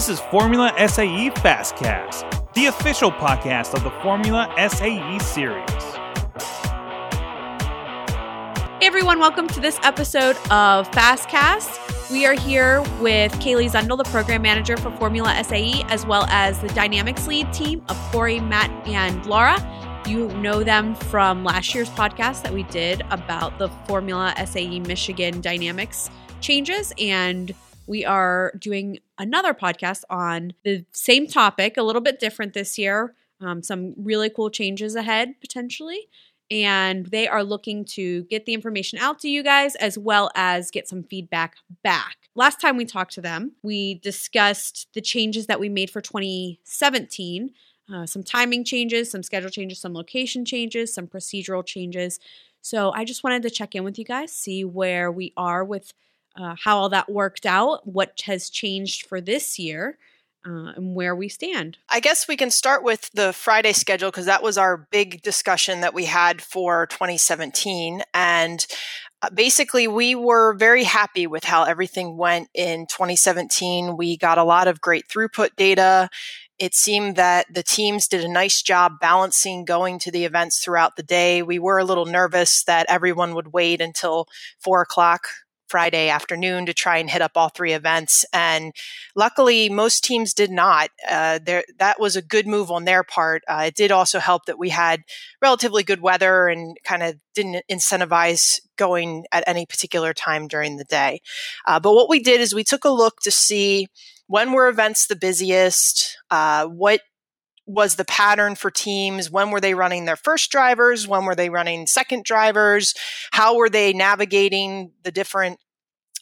This is Formula SAE Fastcast, the official podcast of the Formula SAE series. Hey everyone, welcome to this episode of Fastcast. We are here with Kaylee Zundel, the program manager for Formula SAE, as well as the Dynamics lead team of Corey, Matt, and Laura. You know them from last year's podcast that we did about the Formula SAE Michigan Dynamics changes, and we are doing another podcast on the same topic, a little bit different this year. Um, some really cool changes ahead potentially. And they are looking to get the information out to you guys as well as get some feedback back. Last time we talked to them, we discussed the changes that we made for 2017 uh, some timing changes, some schedule changes, some location changes, some procedural changes. So I just wanted to check in with you guys, see where we are with uh, how all that worked out, what has changed for this year, uh, and where we stand. I guess we can start with the Friday schedule because that was our big discussion that we had for 2017. And uh, basically, we were very happy with how everything went in 2017. We got a lot of great throughput data. It seemed that the teams did a nice job balancing going to the events throughout the day. We were a little nervous that everyone would wait until four o'clock Friday afternoon to try and hit up all three events. And luckily, most teams did not. Uh, there, that was a good move on their part. Uh, it did also help that we had relatively good weather and kind of didn't incentivize going at any particular time during the day. Uh, but what we did is we took a look to see when were events the busiest, uh, what was the pattern for teams? When were they running their first drivers? When were they running second drivers? How were they navigating the different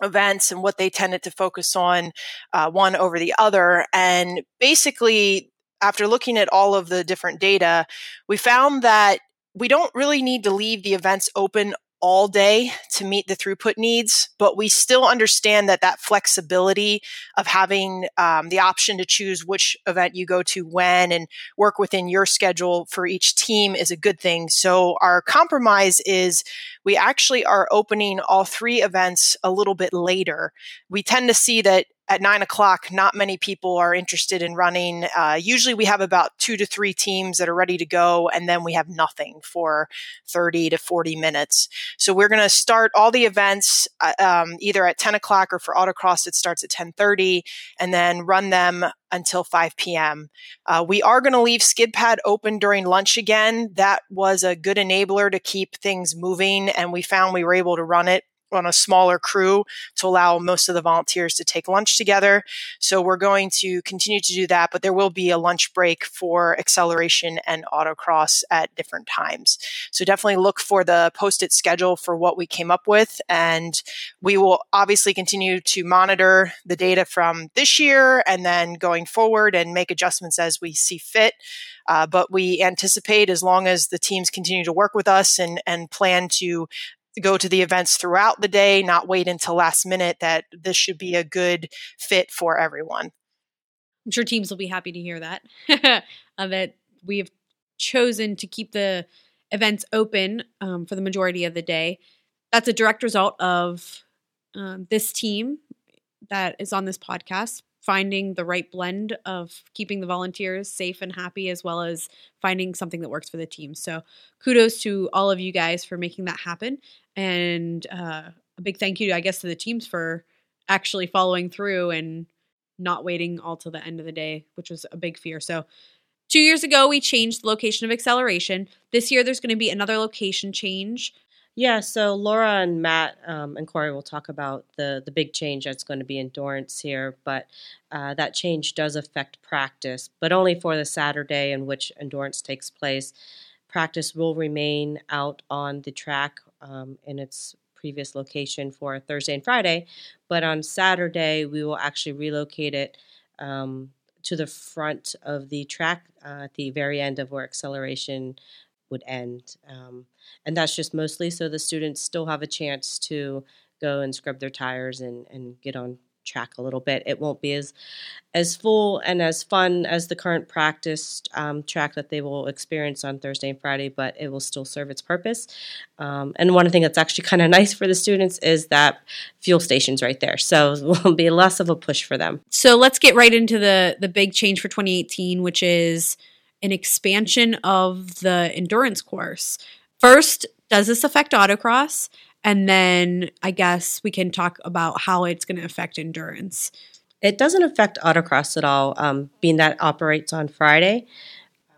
events and what they tended to focus on uh, one over the other? And basically, after looking at all of the different data, we found that we don't really need to leave the events open all day to meet the throughput needs, but we still understand that that flexibility of having um, the option to choose which event you go to when and work within your schedule for each team is a good thing. So our compromise is we actually are opening all three events a little bit later. We tend to see that at nine o'clock, not many people are interested in running. Uh, usually we have about two to three teams that are ready to go, and then we have nothing for 30 to 40 minutes. So we're going to start all the events uh, um, either at 10 o'clock or for autocross, it starts at 1030 and then run them until 5 p.m. Uh, we are going to leave skid pad open during lunch again. That was a good enabler to keep things moving, and we found we were able to run it on a smaller crew to allow most of the volunteers to take lunch together. So we're going to continue to do that, but there will be a lunch break for acceleration and autocross at different times. So definitely look for the posted schedule for what we came up with. And we will obviously continue to monitor the data from this year and then going forward and make adjustments as we see fit. Uh, but we anticipate as long as the teams continue to work with us and, and plan to go to the events throughout the day, not wait until last minute, that this should be a good fit for everyone. I'm sure teams will be happy to hear that. uh, that we have chosen to keep the events open um, for the majority of the day. That's a direct result of um, this team that is on this podcast finding the right blend of keeping the volunteers safe and happy as well as finding something that works for the team. So kudos to all of you guys for making that happen. And uh, a big thank you, I guess, to the teams for actually following through and not waiting all till the end of the day, which was a big fear. So Two years ago, we changed the location of acceleration. This year, there's going to be another location change. Yeah, so Laura and Matt um, and Corey will talk about the the big change that's going to be in endurance here, but uh, that change does affect practice, but only for the Saturday in which endurance takes place. Practice will remain out on the track um, in its previous location for Thursday and Friday, but on Saturday we will actually relocate it um, to the front of the track uh, at the very end of where acceleration would end. Um, and that's just mostly so the students still have a chance to go and scrub their tires and, and get on track a little bit. It won't be as as full and as fun as the current practice um, track that they will experience on Thursday and Friday, but it will still serve its purpose. Um, and one thing that's actually kind of nice for the students is that fuel station's right there, so it will be less of a push for them. So let's get right into the the big change for 2018, which is an expansion of the endurance course. First, does this affect autocross? And then I guess we can talk about how it's going to affect endurance. It doesn't affect autocross at all, um, being that operates on Friday.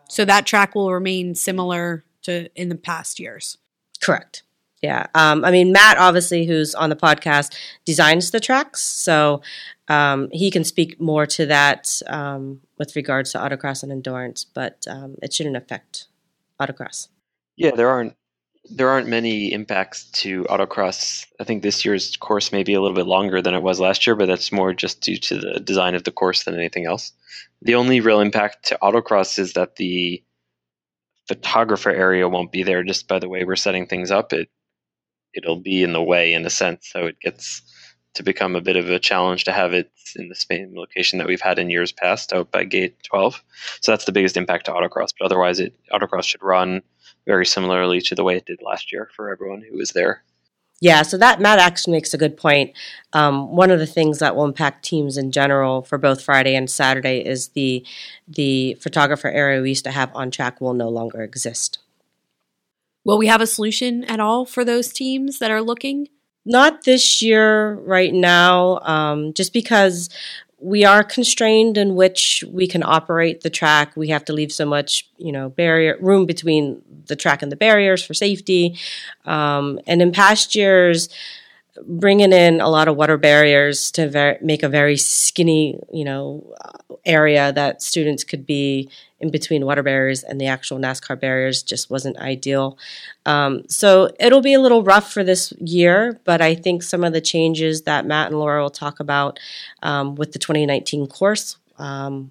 So that track will remain similar to in the past years. Correct. Yeah. Um, I mean, Matt, obviously, who's on the podcast, designs the tracks. So um, he can speak more to that um, with regards to autocross and endurance, but um, it shouldn't affect autocross. Yeah, there aren't there aren't many impacts to autocross. I think this year's course may be a little bit longer than it was last year, but that's more just due to the design of the course than anything else. The only real impact to autocross is that the photographer area won't be there just by the way we're setting things up. It it'll be in the way in a sense, so it gets to become a bit of a challenge to have it in the same location that we've had in years past out by gate 12. So that's the biggest impact to autocross. But otherwise, it autocross should run very similarly to the way it did last year for everyone who was there. Yeah, so that Matt actually makes a good point. Um, one of the things that will impact teams in general for both Friday and Saturday is the the photographer area we used to have on track will no longer exist. Will we have a solution at all for those teams that are looking? Not this year, right now, um, just because we are constrained in which we can operate the track. We have to leave so much, you know, barrier room between the track and the barriers for safety. Um, and in past years, bringing in a lot of water barriers to ver- make a very skinny, you know, area that students could be in between water barriers and the actual NASCAR barriers just wasn't ideal. Um, so it'll be a little rough for this year, but I think some of the changes that Matt and Laura will talk about um, with the 2019 course um,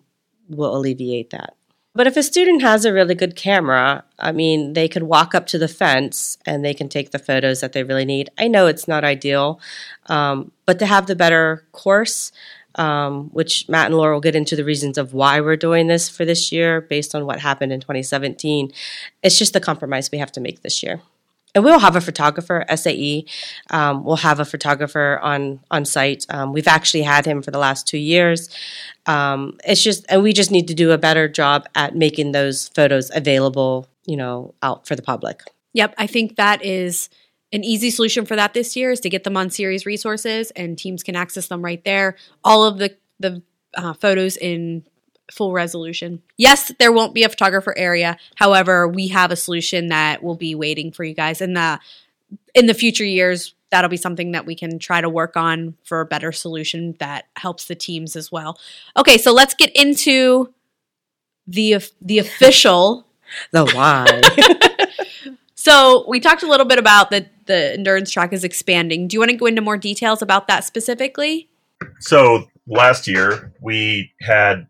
will alleviate that. But if a student has a really good camera, I mean, they could walk up to the fence and they can take the photos that they really need. I know it's not ideal, um, but to have the better course, um, which Matt and Laura will get into the reasons of why we're doing this for this year based on what happened in 2017. It's just the compromise we have to make this year. And we'll have a photographer, SAE. Um, we'll have a photographer on on site. Um, we've actually had him for the last two years. Um, it's just, and we just need to do a better job at making those photos available, you know, out for the public. Yep, I think that is an easy solution for that this year is to get them on series resources and teams can access them right there. All of the the uh, photos in full resolution. Yes, there won't be a photographer area. However, we have a solution that will be waiting for you guys in the in the future years. That'll be something that we can try to work on for a better solution that helps the teams as well. Okay, so let's get into the the official the why. So we talked a little bit about that the endurance track is expanding. Do you want to go into more details about that specifically? So last year we had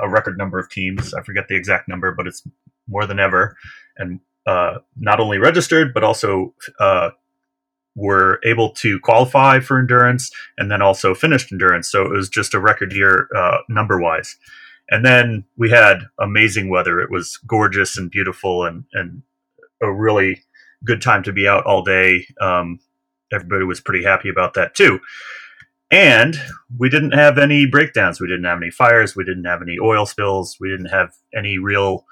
a record number of teams. I forget the exact number, but it's more than ever, and uh, not only registered but also uh, were able to qualify for endurance and then also finished endurance. So it was just a record year uh, number wise. And then we had amazing weather. It was gorgeous and beautiful and and a really good time to be out all day. Um, everybody was pretty happy about that too. And we didn't have any breakdowns. We didn't have any fires. We didn't have any oil spills. We didn't have any real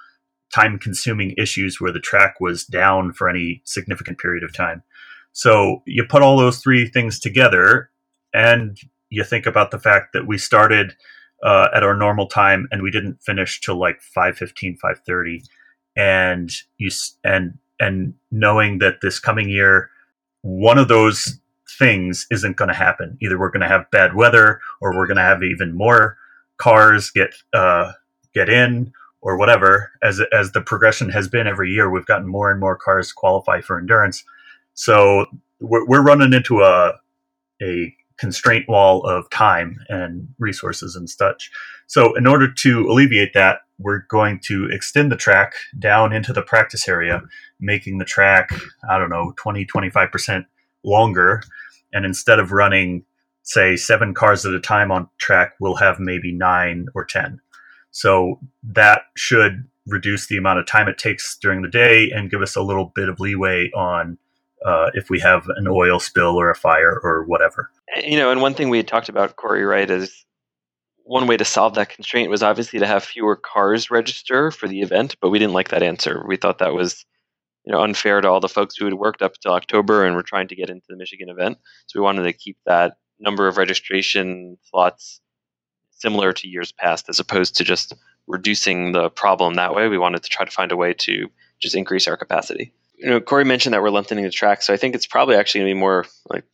time consuming issues where the track was down for any significant period of time. So you put all those three things together and you think about the fact that we started uh, at our normal time and we didn't finish till like 5.15 5.30 and you and and knowing that this coming year one of those things isn't going to happen. Either we're going to have bad weather or we're going to have even more cars get uh, get in or whatever. As as the progression has been every year we've gotten more and more cars qualify for endurance. So we're, we're running into a a constraint wall of time and resources and such. So in order to alleviate that we're going to extend the track down into the practice area, making the track, I don't know, 20, 25% longer. And instead of running say seven cars at a time on track, we'll have maybe nine or 10. So that should reduce the amount of time it takes during the day and give us a little bit of leeway on uh, if we have an oil spill or a fire or whatever. You know, and one thing we had talked about, Corey, right, is one way to solve that constraint was obviously to have fewer cars register for the event, but we didn't like that answer. We thought that was you know unfair to all the folks who had worked up until October and were trying to get into the Michigan event. So we wanted to keep that number of registration slots similar to years past, as opposed to just reducing the problem that way. We wanted to try to find a way to just increase our capacity. You know, Corey mentioned that we're lengthening the track, so I think it's probably actually going to be more like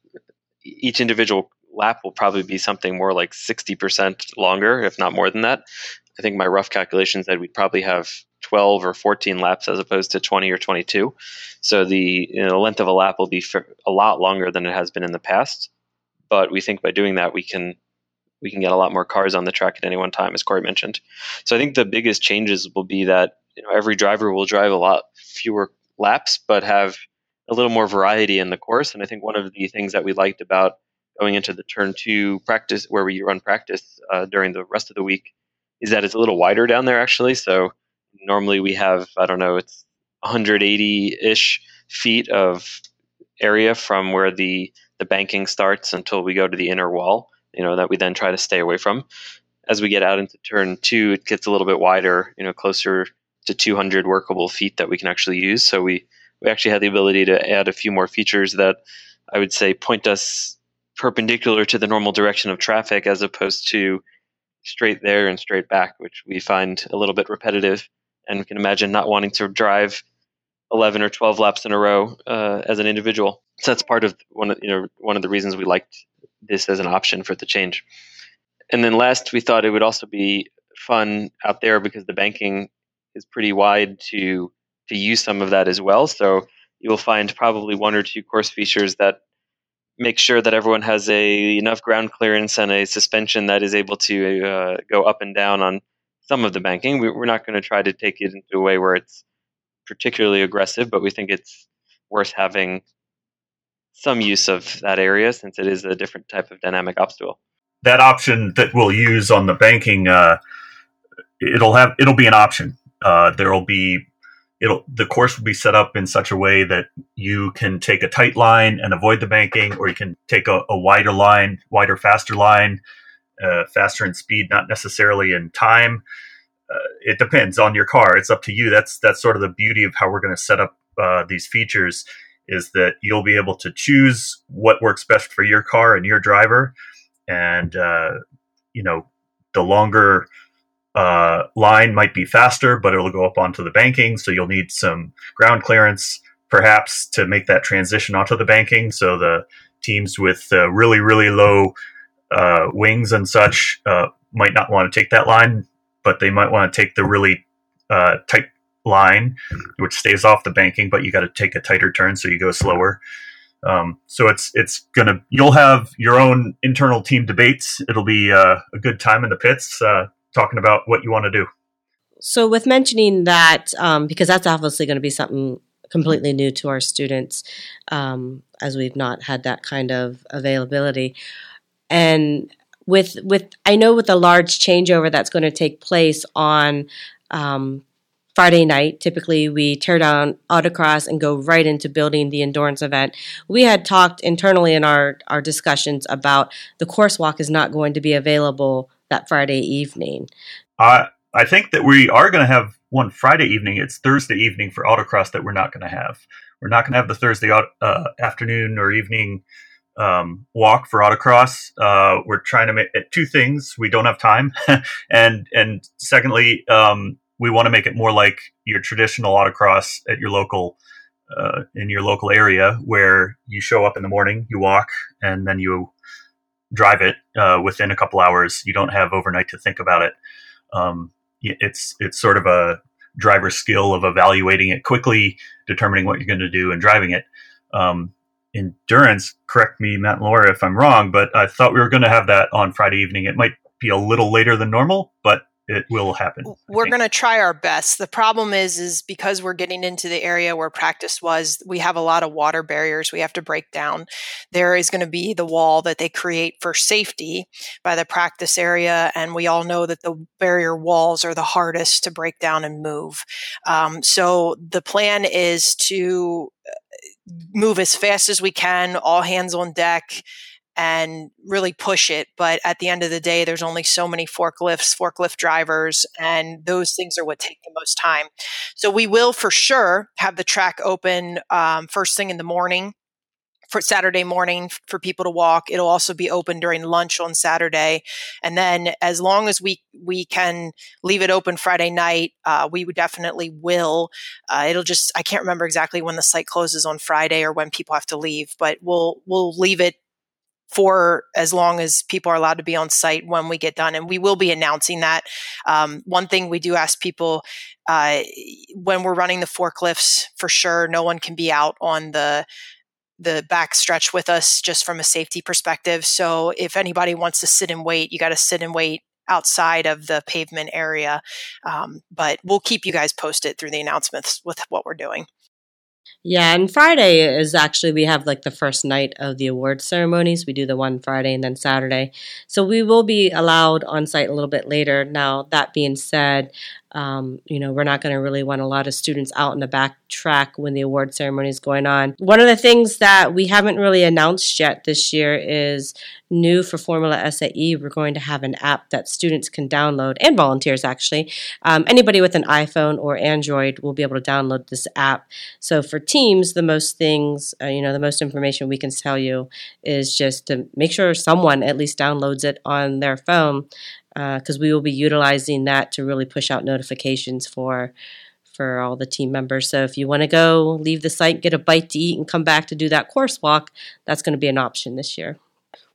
each individual lap will probably be something more like 60% longer, if not more than that. I think my rough calculation said we'd probably have 12 or 14 laps as opposed to 20 or 22. So the you know, length of a lap will be a lot longer than it has been in the past. But we think by doing that, we can we can get a lot more cars on the track at any one time, as Corey mentioned. So I think the biggest changes will be that you know, every driver will drive a lot fewer laps, but have a little more variety in the course. And I think one of the things that we liked about going into the turn two practice, where we run practice uh, during the rest of the week, is that it's a little wider down there actually. So normally we have I don't know it's 180 ish feet of area from where the the banking starts until we go to the inner wall. You know that we then try to stay away from. As we get out into turn two, it gets a little bit wider. You know, closer to 200 workable feet that we can actually use. So we we actually had the ability to add a few more features that I would say point us perpendicular to the normal direction of traffic as opposed to straight there and straight back, which we find a little bit repetitive. And we can imagine not wanting to drive 11 or 12 laps in a row uh, as an individual. So that's part of one of you know one of the reasons we liked this as an option for the change. And then last, we thought it would also be fun out there because the banking is pretty wide to to use some of that as well. So you will find probably one or two course features that make sure that everyone has a enough ground clearance and a suspension that is able to uh, go up and down on some of the banking. We, are not going to try to take it into a way where it's particularly aggressive, but we think it's worth having some use of that area since it is a different type of dynamic obstacle. That option that we'll use on the banking, uh, it'll have it'll be an option. Uh, there will be it'll the course will be set up in such a way that you can take a tight line and avoid the banking, or you can take a, a wider line, wider, faster line, uh, faster in speed, not necessarily in time. Uh, it depends on your car. It's up to you. That's that's sort of the beauty of how we're going to set up uh, these features. Is that you'll be able to choose what works best for your car and your driver, and uh, you know the longer uh, line might be faster, but it'll go up onto the banking. So you'll need some ground clearance, perhaps, to make that transition onto the banking. So the teams with uh, really, really low uh, wings and such uh, might not want to take that line, but they might want to take the really uh, tight line, which stays off the banking, but you got to take a tighter turn, so you go slower. Um, so it's it's gonna you'll have your own internal team debates. It'll be uh, a good time in the pits uh, talking about what you want to do. So, with mentioning that, um, because that's obviously going to be something completely new to our students, um, as we've not had that kind of availability, and with with I know with the large changeover that's going to take place on um, Friday night. Typically, we tear down autocross and go right into building the endurance event. We had talked internally in our our discussions about the course walk is not going to be available that Friday evening. I I think that we are going to have one Friday evening. It's Thursday evening for autocross that we're not going to have. We're not going to have the Thursday uh, afternoon or evening um, walk for autocross. Uh, we're trying to make two things. We don't have time, and and secondly, um, we want to make it more like your traditional autocross at your local uh, in your local area, where you show up in the morning, you walk, and then you drive it uh, within a couple hours. You don't have overnight to think about it. Um, it's it's sort of a driver skill of evaluating it quickly, determining what you're going to do, and driving it. Um, endurance, correct me, Matt and Laura, if I'm wrong, but I thought we were going to have that on Friday evening. It might be a little later than normal, but it will happen. We're going to try our best. The problem is, is because we're getting into the area where practice was, we have a lot of water barriers we have to break down. There is going to be the wall that they create for safety by the practice area, and we all know that the barrier walls are the hardest to break down and move. Um, so the plan is to uh, move as fast as we can, all hands on deck and really push it. But at the end of the day, there's only so many forklifts, forklift drivers, and those things are what take the most time. So we will for sure have the track open um, first thing in the morning for Saturday morning for people to walk. It'll also be open during lunch on Saturday, and then as long as we we can leave it open Friday night, uh, we would definitely will. Uh, it'll just I can't remember exactly when the site closes on Friday or when people have to leave, but we'll we'll leave it for as long as people are allowed to be on site when we get done. And we will be announcing that. Um, one thing we do ask people uh, when we're running the forklifts, for sure, no one can be out on the the back stretch with us just from a safety perspective. So if anybody wants to sit and wait, you got to sit and wait outside of the pavement area. Um, but we'll keep you guys posted through the announcements with what we're doing. Yeah, and Friday is actually we have like the first night of the award ceremonies. We do the one Friday and then Saturday. So we will be allowed on site a little bit later. Now, that being said, um, you know, we're not going to really want a lot of students out in the back track when the award ceremony is going on. One of the things that we haven't really announced yet this year is new for Formula SAE. We're going to have an app that students can download and volunteers actually. Um, anybody with an iPhone or Android will be able to download this app. So for teams, the most things, uh, you know, the most information we can tell you is just to make sure someone at least downloads it on their phone because uh, we will be utilizing that to really push out notifications for for all the team members. So if you want to go leave the site, get a bite to eat, and come back to do that course walk, that's going to be an option this year.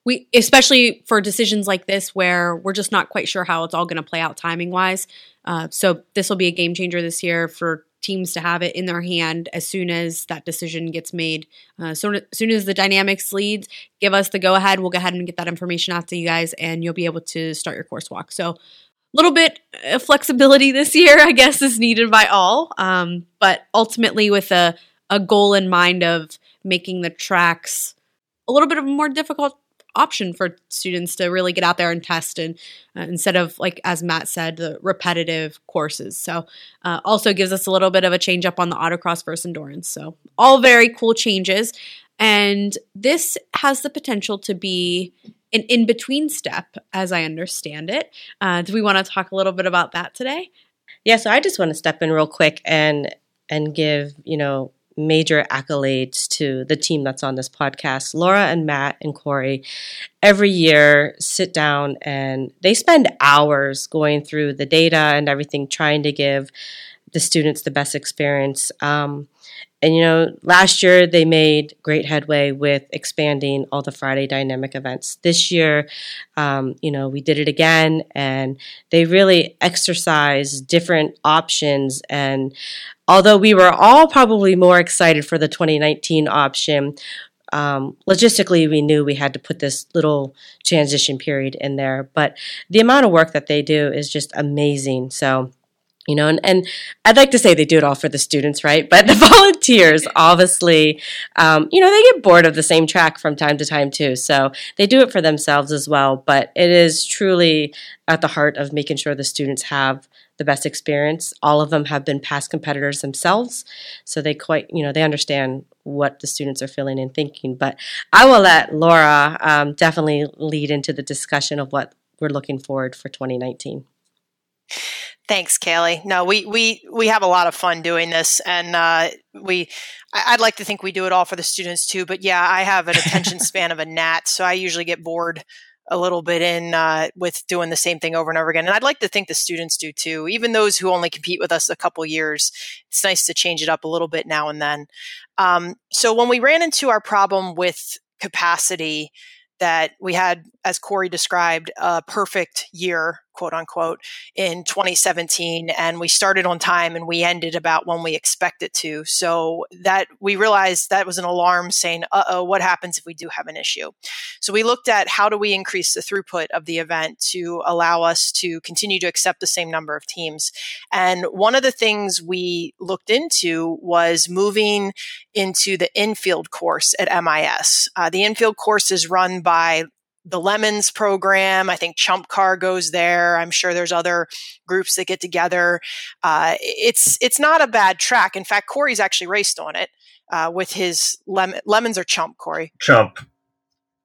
We especially for decisions like this where we're just not quite sure how it's all going to play out timing wise. Uh, so this will be a game changer this year for teams to have it in their hand as soon as that decision gets made. Uh, so as soon as the dynamics leads, give us the go ahead. We'll go ahead and get that information out to you guys, and you'll be able to start your course walk. So little bit of flexibility this year, I guess, is needed by all, um, but ultimately with a a goal in mind of making the tracks a little bit of a more difficult option for students to really get out there and test and uh, instead of like as matt said the repetitive courses. So uh, also gives us a little bit of a change up on the autocross versus endurance. So all very cool changes. And this has the potential to be an in between step as i understand it uh, do we want to talk a little bit about that today yeah so i just want to step in real quick and and give you know major accolades to the team that's on this podcast. Laura and Matt and Corey every year sit down and they spend hours going through the data and everything, trying to give the students the best experience. Um, and you know, last year they made great headway with expanding all the Friday dynamic events. This year, um, you know, we did it again, and they really exercised different options. And although we were all probably more excited for the 2019 option, um, logistically, we knew we had to put this little transition period in there. But the amount of work that they do is just amazing. So you know and, and i'd like to say they do it all for the students right? But the volunteers obviously um, you know they get bored of the same track from time to time too. So they do it for themselves as well but it is truly at the heart of making sure the students have the best experience. All of them have been past competitors themselves so they quite you know they understand what the students are feeling and thinking. But i will let laura um, definitely lead into the discussion of what we're looking forward for 2019 Thanks, Kaylee. No, we we we have a lot of fun doing this, and uh, we. I'd like to think we do it all for the students too, but yeah, I have an attention span of a gnat, so I usually get bored a little bit in uh, with doing the same thing over and over again. And I'd like to think the students do too, even those who only compete with us a couple years. It's nice to change it up a little bit now and then. Um, so when we ran into our problem with capacity, that we had, as Corey described, a perfect year, quote unquote, in 2017. And we started on time and we ended about when we expected to. So that we realized that was an alarm saying, uh oh, what happens if we do have an issue? So we looked at how do we increase the throughput of the event to allow us to continue to accept the same number of teams. And one of the things we looked into was moving into the infield course at MIS. Uh, the infield course is run by the Lemons program. I think Chump Car goes there. I'm sure there's other groups that get together. Uh, it's it's not a bad track. In fact, Corey's actually raced on it uh, with his lem- Lemons or Chump. Corey Chump.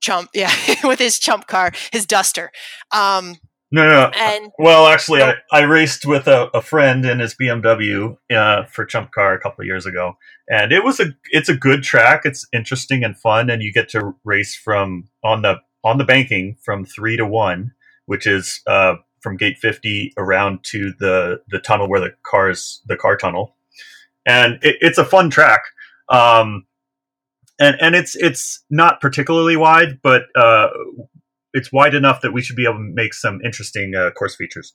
Chump, yeah, with his Chump car, his Duster. Um, no, no. And well, actually, I, I raced with a, a friend in his BMW uh, for Chump Car a couple of years ago, and it was a it's a good track. It's interesting and fun, and you get to race from on the on the banking from three to one, which is uh, from gate fifty around to the the tunnel where the cars the car tunnel, and it, it's a fun track. Um, and and it's it's not particularly wide, but uh, it's wide enough that we should be able to make some interesting uh, course features.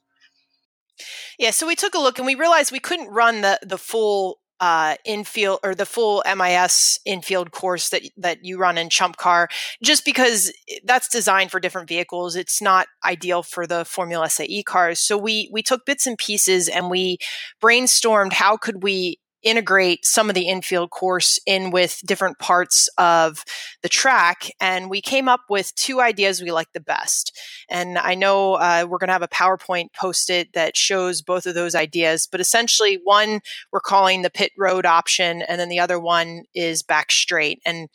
Yeah, so we took a look and we realized we couldn't run the the full uh, infield or the full MIS infield course that that you run in Chump Car, just because that's designed for different vehicles. It's not ideal for the Formula SAE cars. So we we took bits and pieces and we brainstormed how could we integrate some of the infield course in with different parts of the track. And we came up with two ideas we like the best. And I know uh, we're going to have a PowerPoint posted that shows both of those ideas. But essentially, one we're calling the pit road option, and then the other one is back straight. And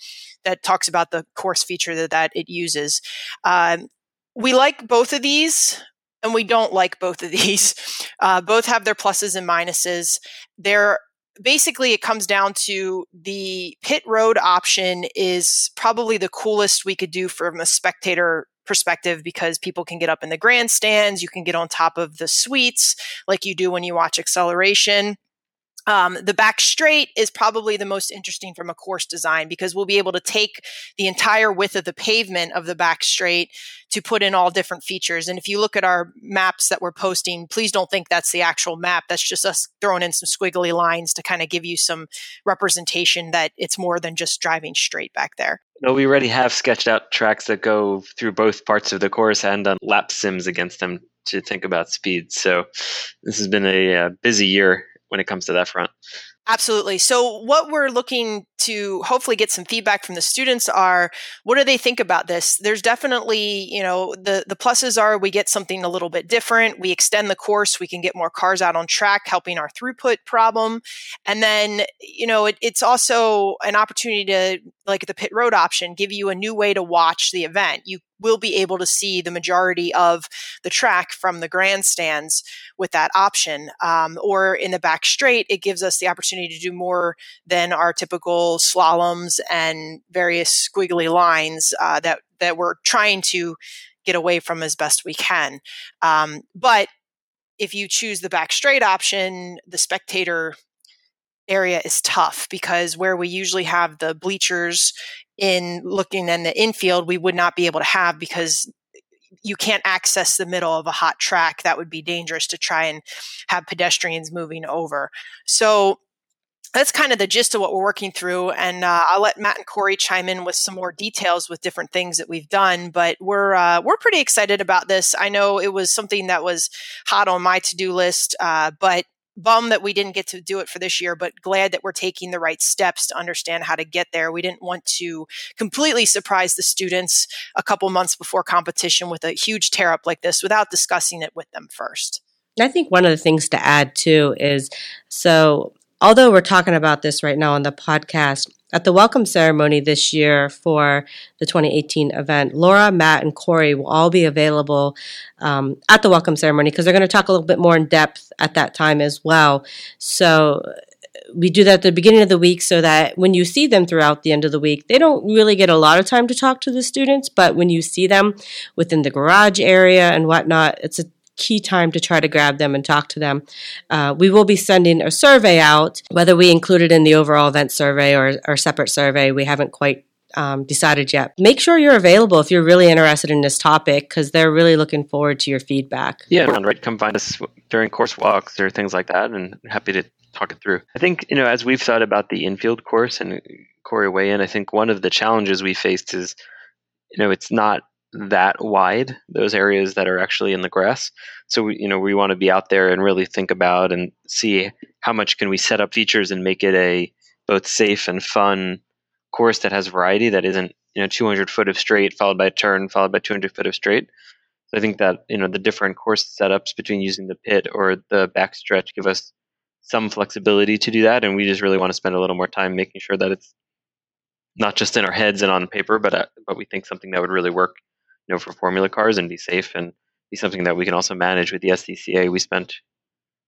that talks about the course feature that, that it uses. Um, we like both of these and we don't like both of these. Uh, both have their pluses and minuses. They're basically it comes down to the pit road option is probably the coolest we could do from a spectator perspective because people can get up in the grandstands you can get on top of the suites like you do when you watch acceleration um, the back straight is probably the most interesting from a course design because we'll be able to take the entire width of the pavement of the back straight to put in all different features. And if you look at our maps that we're posting, please don't think that's the actual map. That's just us throwing in some squiggly lines to kind of give you some representation that it's more than just driving straight back there. No, we already have sketched out tracks that go through both parts of the course and on lap sims against them to think about speed. So this has been a, a uh, busy year when it comes to that front. Absolutely. So, what we're looking to hopefully get some feedback from the students are what do they think about this? There's definitely, you know, the the pluses are we get something a little bit different. We extend the course, we can get more cars out on track, helping our throughput problem. And then, you know, it, it's also an opportunity to, like the pit road option, give you a new way to watch the event. You will be able to see the majority of the track from the grandstands with that option. Um, or in the back straight, it gives us the opportunity to do more than our typical slaloms and various squiggly lines uh, that that we're trying to get away from as best we can. Um, but if you choose the back straight option, the spectator area is tough because where we usually have the bleachers in looking in the infield, we would not be able to have because you can't access the middle of a hot track. That would be dangerous to try and have pedestrians moving over. So that's kind of the gist of what we're working through. And uh, I'll let Matt and Corey chime in with some more details with different things that we've done. But we're uh, we're pretty excited about this. I know it was something that was hot on my to do list, uh, but bum that we didn't get to do it for this year, but glad that we're taking the right steps to understand how to get there. We didn't want to completely surprise the students a couple months before competition with a huge tear up like this without discussing it with them first. I think one of the things to add too is so although we're talking about this right now on the podcast, at the welcome ceremony this year for the 2018 event, Laura, Matt, and Corey will all be available um, at the welcome ceremony because they're going to talk a little bit more in depth at that time as well. So we do that at the beginning of the week so that when you see them throughout the end of the week, they don't really get a lot of time to talk to the students. But when you see them within the garage area and whatnot, it's a key time to try to grab them and talk to them. Uh, we will be sending a survey out, whether we include it in the overall event survey or, or separate survey. We haven't quite um, decided yet, make sure you're available if you're really interested in this topic because they're really looking forward to your feedback. Yeah, right. Come find us during course walks or things like that, and happy to talk it through. I think you know as we've thought about the infield course and Corey weigh in. I think one of the challenges we faced is you know it's not that wide those areas that are actually in the grass. So we, you know we want to be out there and really think about and see how much can we set up features and make it a both safe and fun course that has variety that isn't you know 200 foot of straight followed by a turn followed by 200 foot of straight. So i think that you know the different course setups between using the pit or the backstretch give us some flexibility to do that and we just really want to spend a little more time making sure that it's not just in our heads and on paper but uh, but we think something that would really work know for formula cars and be safe and be something that we can also manage with the SCCA. We spent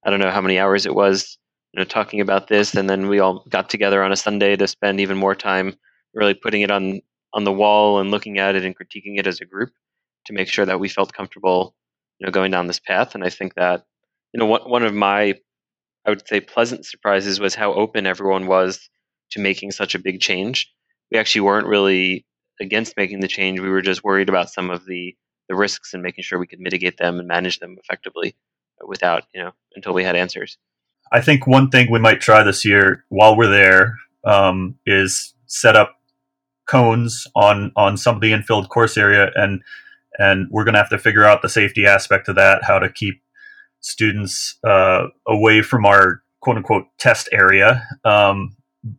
I don't know how many hours it was you know talking about this and then we all got together on a Sunday to spend even more time really putting it on on the wall and looking at it and critiquing it as a group to make sure that we felt comfortable you know going down this path and I think that you know one one of my I would say pleasant surprises was how open everyone was to making such a big change. We actually weren't really against making the change. We were just worried about some of the the risks and making sure we could mitigate them and manage them effectively without you know until we had answers. I think one thing we might try this year while we're there um, is set up cones on on some of the infield course area and and we're going to have to figure out the safety aspect of that how to keep students uh, away from our quote unquote test area um,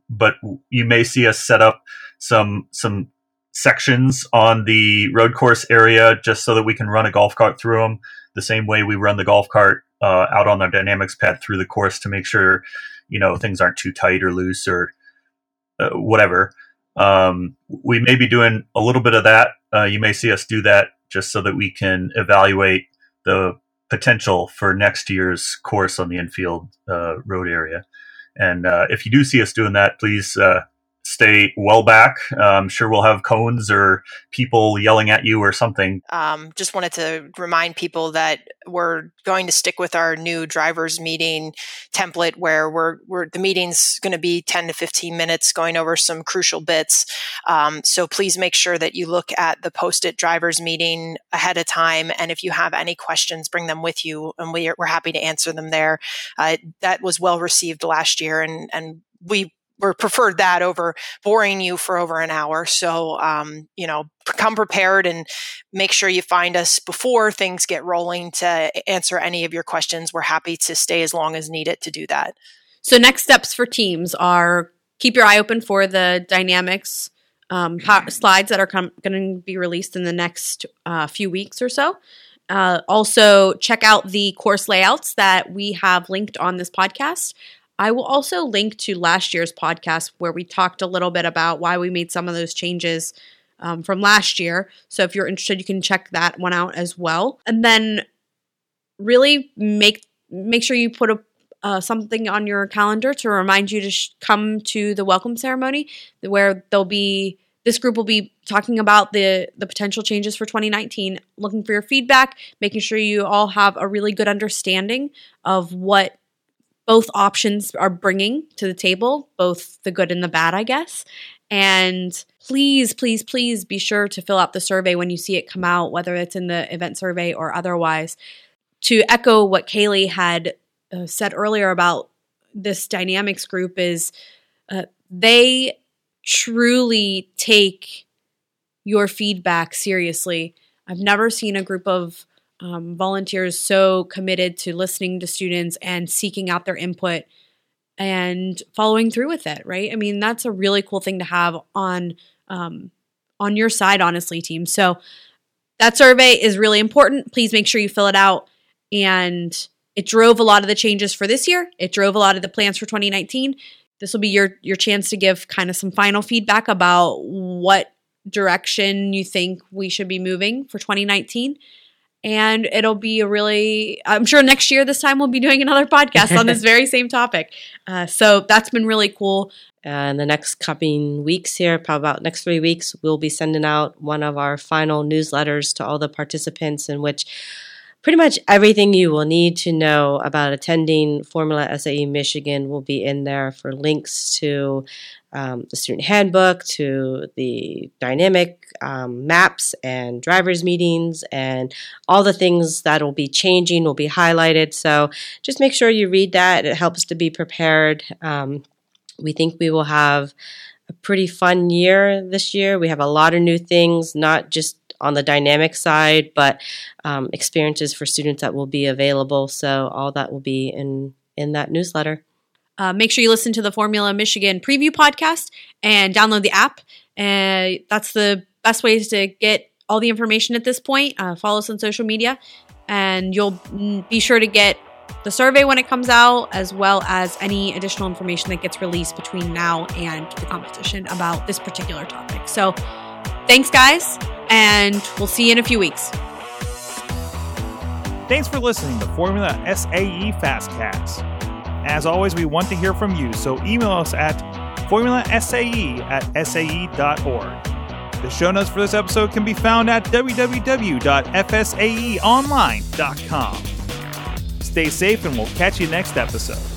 but you may see us set up some some sections on the road course area just so that we can run a golf cart through them the same way we run the golf cart uh, out on the dynamics pad through the course to make sure you know things aren't too tight or loose or uh, whatever. Um, we may be doing a little bit of that. Uh, you may see us do that just so that we can evaluate the potential for next year's course on the infield uh, road area. And uh, if you do see us doing that please uh, stay well back. I'm sure we'll have cones or people yelling at you or something. Um, just wanted to remind people that we're going to stick with our new drivers meeting template where we're, we're the meeting's going to be 10 to 15 minutes going over some crucial bits. Um, so please make sure that you look at the post-it drivers meeting ahead of time. And if you have any questions, bring them with you and we are, we're happy to answer them there. Uh, that was well received last year and, and we or preferred that over boring you for over an hour. So, um, you know, come prepared and make sure you find us before things get rolling to answer any of your questions. We're happy to stay as long as needed to do that. So, next steps for teams are keep your eye open for the dynamics um, slides that are com- going to be released in the next uh, few weeks or so. Uh, also, check out the course layouts that we have linked on this podcast. I will also link to last year's podcast where we talked a little bit about why we made some of those changes um, from last year. So if you're interested, you can check that one out as well. And then really make make sure you put a uh, something on your calendar to remind you to sh- come to the welcome ceremony where there'll be this group will be talking about the the potential changes for 2019 looking for your feedback making sure you all have a really good understanding of what both options are bringing to the table, both the good and the bad, I guess. And please, please, please be sure to fill out the survey when you see it come out, whether it's in the event survey or otherwise. To echo what Kaylee had uh, said earlier about this dynamics group, is uh, they truly take your feedback seriously. I've never seen a group of um, volunteers so committed to listening to students and seeking out their input and following through with it right? I mean that's a really cool thing to have on um, on your side honestly team. So that survey is really important. Please make sure you fill it out. And it drove a lot of the changes for this year. It drove a lot of the plans for 2019 this will be your your chance to give kind of some final feedback about what direction you think we should be moving for 2019 and it'll be a really i'm sure next year this time we'll be doing another podcast on this very same topic. Uh, so that's been really cool. Uh, in the next coming weeks here probably about next three weeks we'll be sending out one of our final newsletters to all the participants in which pretty much everything you will need to know about attending Formula SAE Michigan will be in there for links to um, the student handbook, to the dynamic um, maps and drivers' meetings, and all the things that will be changing will be highlighted. So just make sure you read that. It helps to be prepared. Um, we think we will have a pretty fun year this year. We have a lot of new things, not just on the dynamic side, but um, experiences for students that will be available. So all that will be in in that newsletter. Uh, make sure you listen to the Formula Michigan preview podcast and download the app. And uh, that's the best ways to get all the information at this point. Uh, follow us on social media, and you'll be sure to get the survey when it comes out, as well as any additional information that gets released between now and the competition about this particular topic. So, thanks, guys, and we'll see you in a few weeks. Thanks for listening to Formula SAE Fastcast. As always, we want to hear from you, so email us at formulasae at sae.org. The show notes for this episode can be found at www.fsaeonline.com. Stay safe, and we'll catch you next episode.